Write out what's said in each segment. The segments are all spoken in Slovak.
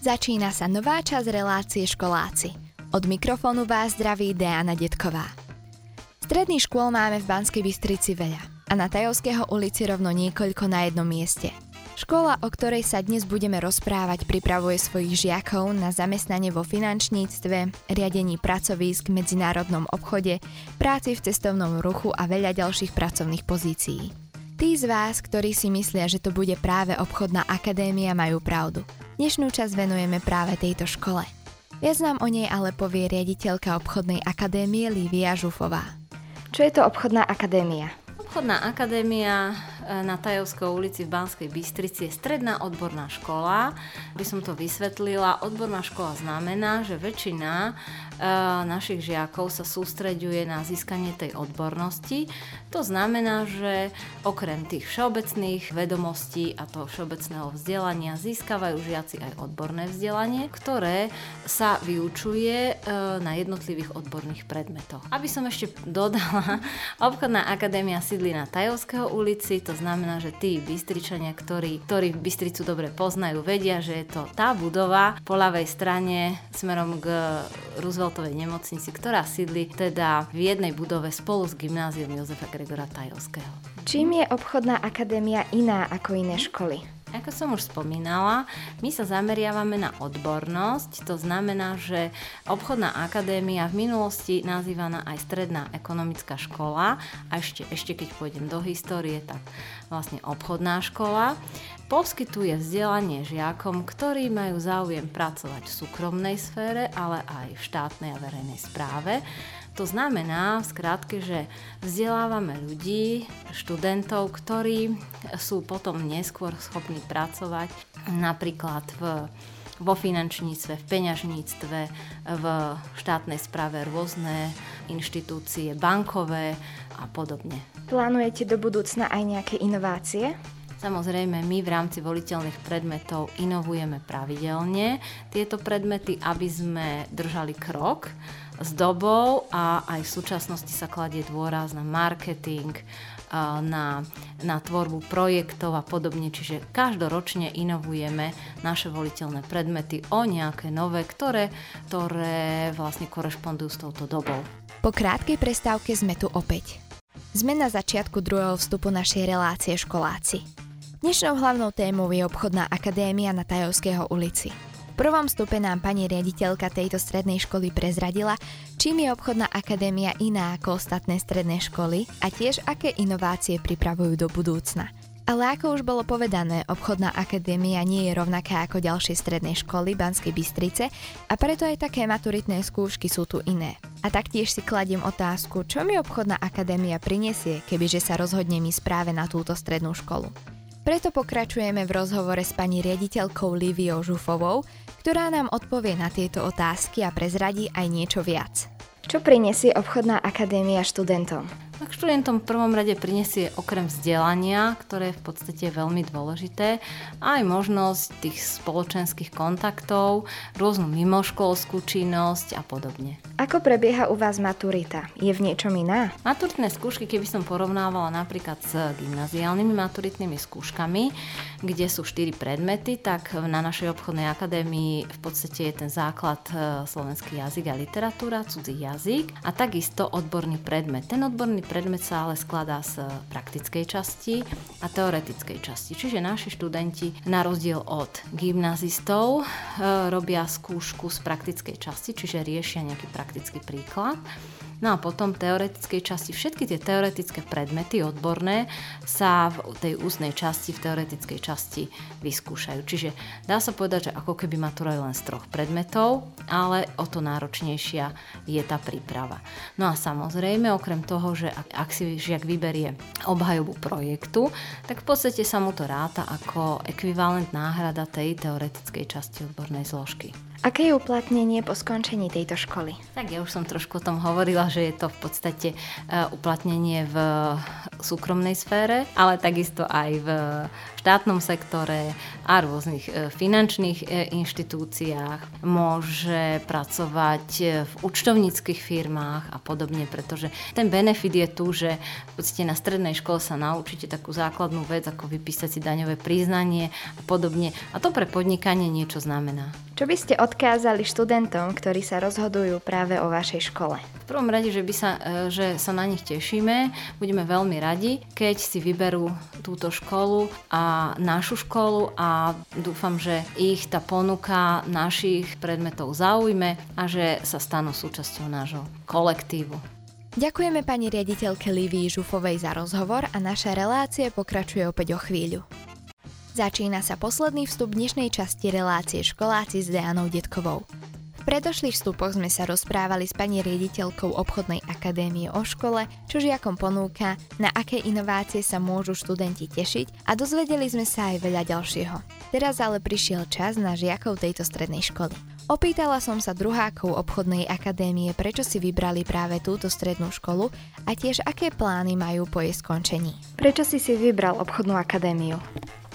Začína sa nová časť relácie Školáci. Od mikrofónu vás zdraví Diana Detková. Stredný škôl máme v Banskej Bystrici veľa a na Tajovského ulici rovno niekoľko na jednom mieste. Škola, o ktorej sa dnes budeme rozprávať, pripravuje svojich žiakov na zamestnanie vo finančníctve, riadení pracovísk, medzinárodnom obchode, práci v cestovnom ruchu a veľa ďalších pracovných pozícií. Tí z vás, ktorí si myslia, že to bude práve obchodná akadémia, majú pravdu. Dnešnú časť venujeme práve tejto škole. Viac nám o nej ale povie riaditeľka obchodnej akadémie Lívia Žufová. Čo je to obchodná akadémia? Obchodná akadémia na Tajovskej ulici v Banskej Bystrici je stredná odborná škola. By som to vysvetlila, odborná škola znamená, že väčšina Eh, našich žiakov sa sústreďuje na získanie tej odbornosti. To znamená, že okrem tých všeobecných vedomostí a toho všeobecného vzdelania získavajú žiaci aj odborné vzdelanie, ktoré sa vyučuje eh, na jednotlivých odborných predmetoch. Aby som ešte dodala, obchodná akadémia sídli na Tajovského ulici, to znamená, že tí Bystričania, ktorí, ktorí Bystricu dobre poznajú, vedia, že je to tá budova po ľavej strane smerom k Roosevelt Rooseveltovej nemocnici, ktorá sídli teda v jednej budove spolu s gymnáziom Jozefa Gregora Tajovského. Čím je obchodná akadémia iná ako iné školy? Ako som už spomínala, my sa zameriavame na odbornosť, to znamená, že obchodná akadémia v minulosti nazývaná aj stredná ekonomická škola. A ešte, ešte keď pôjdem do histórie, tak vlastne obchodná škola poskytuje vzdelanie žiakom, ktorí majú záujem pracovať v súkromnej sfére, ale aj v štátnej a verejnej správe. To znamená v skrátke, že vzdelávame ľudí, študentov, ktorí sú potom neskôr schopní pracovať napríklad v vo finančníctve, v peňažníctve, v štátnej správe rôzne inštitúcie, bankové a podobne. Plánujete do budúcna aj nejaké inovácie? Samozrejme, my v rámci voliteľných predmetov inovujeme pravidelne tieto predmety, aby sme držali krok s dobou a aj v súčasnosti sa kladie dôraz na marketing, na, na tvorbu projektov a podobne. Čiže každoročne inovujeme naše voliteľné predmety o nejaké nové, ktoré, ktoré vlastne korešpondujú s touto dobou. Po krátkej prestávke sme tu opäť. Sme na začiatku druhého vstupu našej relácie školáci. Dnešnou hlavnou témou je obchodná akadémia na Tajovského ulici prvom stupe nám pani riaditeľka tejto strednej školy prezradila, čím je obchodná akadémia iná ako ostatné stredné školy a tiež aké inovácie pripravujú do budúcna. Ale ako už bolo povedané, obchodná akadémia nie je rovnaká ako ďalšie stredné školy Banskej Bystrice a preto aj také maturitné skúšky sú tu iné. A taktiež si kladiem otázku, čo mi obchodná akadémia prinesie, kebyže sa rozhodnem ísť práve na túto strednú školu. Preto pokračujeme v rozhovore s pani riaditeľkou Liviou Žufovou, ktorá nám odpovie na tieto otázky a prezradí aj niečo viac. Čo prinesie obchodná akadémia študentom? Tak študentom v prvom rade prinesie okrem vzdelania, ktoré je v podstate veľmi dôležité, aj možnosť tých spoločenských kontaktov, rôznu mimoškolskú činnosť a podobne. Ako prebieha u vás maturita? Je v niečom iná? Maturitné skúšky, keby som porovnávala napríklad s gymnaziálnymi maturitnými skúškami, kde sú 4 predmety, tak na našej obchodnej akadémii v podstate je ten základ e, slovenský jazyk a literatúra, cudzí jazyk a takisto odborný predmet. Ten odborný predmet sa ale skladá z praktickej časti a teoretickej časti. Čiže naši študenti na rozdiel od gymnazistov e, robia skúšku z praktickej časti, čiže riešia nejaký praktický príklad No a potom teoretickej časti, všetky tie teoretické predmety odborné sa v tej ústnej časti, v teoretickej časti vyskúšajú. Čiže dá sa povedať, že ako keby matura len z troch predmetov, ale o to náročnejšia je tá príprava. No a samozrejme, okrem toho, že ak, si žiak vyberie obhajobu projektu, tak v podstate sa mu to ráta ako ekvivalent náhrada tej teoretickej časti odbornej zložky. Aké je uplatnenie po skončení tejto školy? Tak ja už som trošku o tom hovorila, že je to v podstate e, uplatnenie v súkromnej sfére, ale takisto aj v štátnom sektore a rôznych e, finančných e, inštitúciách. Môže pracovať v účtovníckých firmách a podobne, pretože ten benefit je tu, že v podstate na strednej škole sa naučíte takú základnú vec, ako vypísať si daňové priznanie a podobne. A to pre podnikanie niečo znamená. Čo by ste odkázali študentom, ktorí sa rozhodujú práve o vašej škole? V prvom rade, že, by sa, e, že sa na nich tešíme, budeme veľmi radi, keď si vyberú túto školu a našu školu a dúfam, že ich tá ponuka našich predmetov zaujme a že sa stanú súčasťou nášho kolektívu. Ďakujeme pani riaditeľke Livii Žufovej za rozhovor a naša relácia pokračuje opäť o chvíľu. Začína sa posledný vstup dnešnej časti relácie školáci s Deanou Detkovou. V predošlých vstupoch sme sa rozprávali s pani riaditeľkou obchodnej akadémie o škole, čo žiakom ponúka, na aké inovácie sa môžu študenti tešiť a dozvedeli sme sa aj veľa ďalšieho. Teraz ale prišiel čas na žiakov tejto strednej školy. Opýtala som sa druhákov obchodnej akadémie, prečo si vybrali práve túto strednú školu a tiež aké plány majú po jej skončení. Prečo si si vybral obchodnú akadémiu?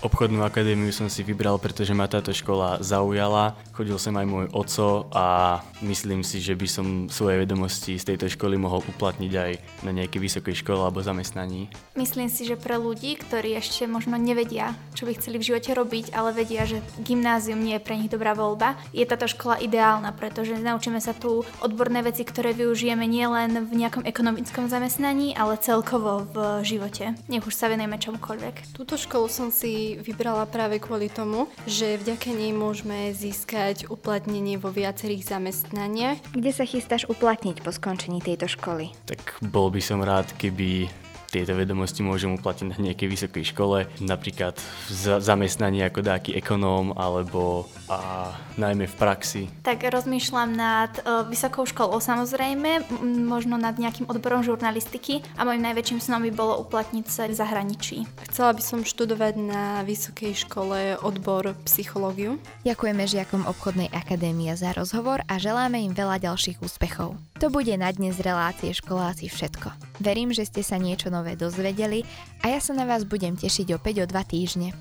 Obchodnú akadémiu som si vybral, pretože ma táto škola zaujala. Chodil som aj môj oco a myslím si, že by som svoje vedomosti z tejto školy mohol uplatniť aj na nejakej vysokej škole alebo zamestnaní. Myslím si, že pre ľudí, ktorí ešte možno nevedia, čo by chceli v živote robiť, ale vedia, že gymnázium nie je pre nich dobrá voľba, je táto škola ideálna, pretože naučíme sa tu odborné veci, ktoré využijeme nielen v nejakom ekonomickom zamestnaní, ale celkovo v živote. Nech už sa venujeme čomukoľvek. Túto školu som si vybrala práve kvôli tomu, že vďaka nej môžeme získať uplatnenie vo viacerých zamestnaniach. Kde sa chystáš uplatniť po skončení tejto školy? Tak bol by som rád, keby tieto vedomosti môžem uplatniť na nejakej vysokej škole, napríklad v zamestnaní ako dáky ekonóm alebo a najmä v praxi. Tak rozmýšľam nad uh, vysokou školou samozrejme, m- možno nad nejakým odborom žurnalistiky a môjim najväčším snom by bolo uplatniť sa v zahraničí. Chcela by som študovať na vysokej škole odbor psychológiu. Ďakujeme žiakom obchodnej akadémie za rozhovor a želáme im veľa ďalších úspechov. To bude na dnes relácie školáci všetko. Verím, že ste sa niečo nové dozvedeli a ja sa na vás budem tešiť opäť o dva týždne.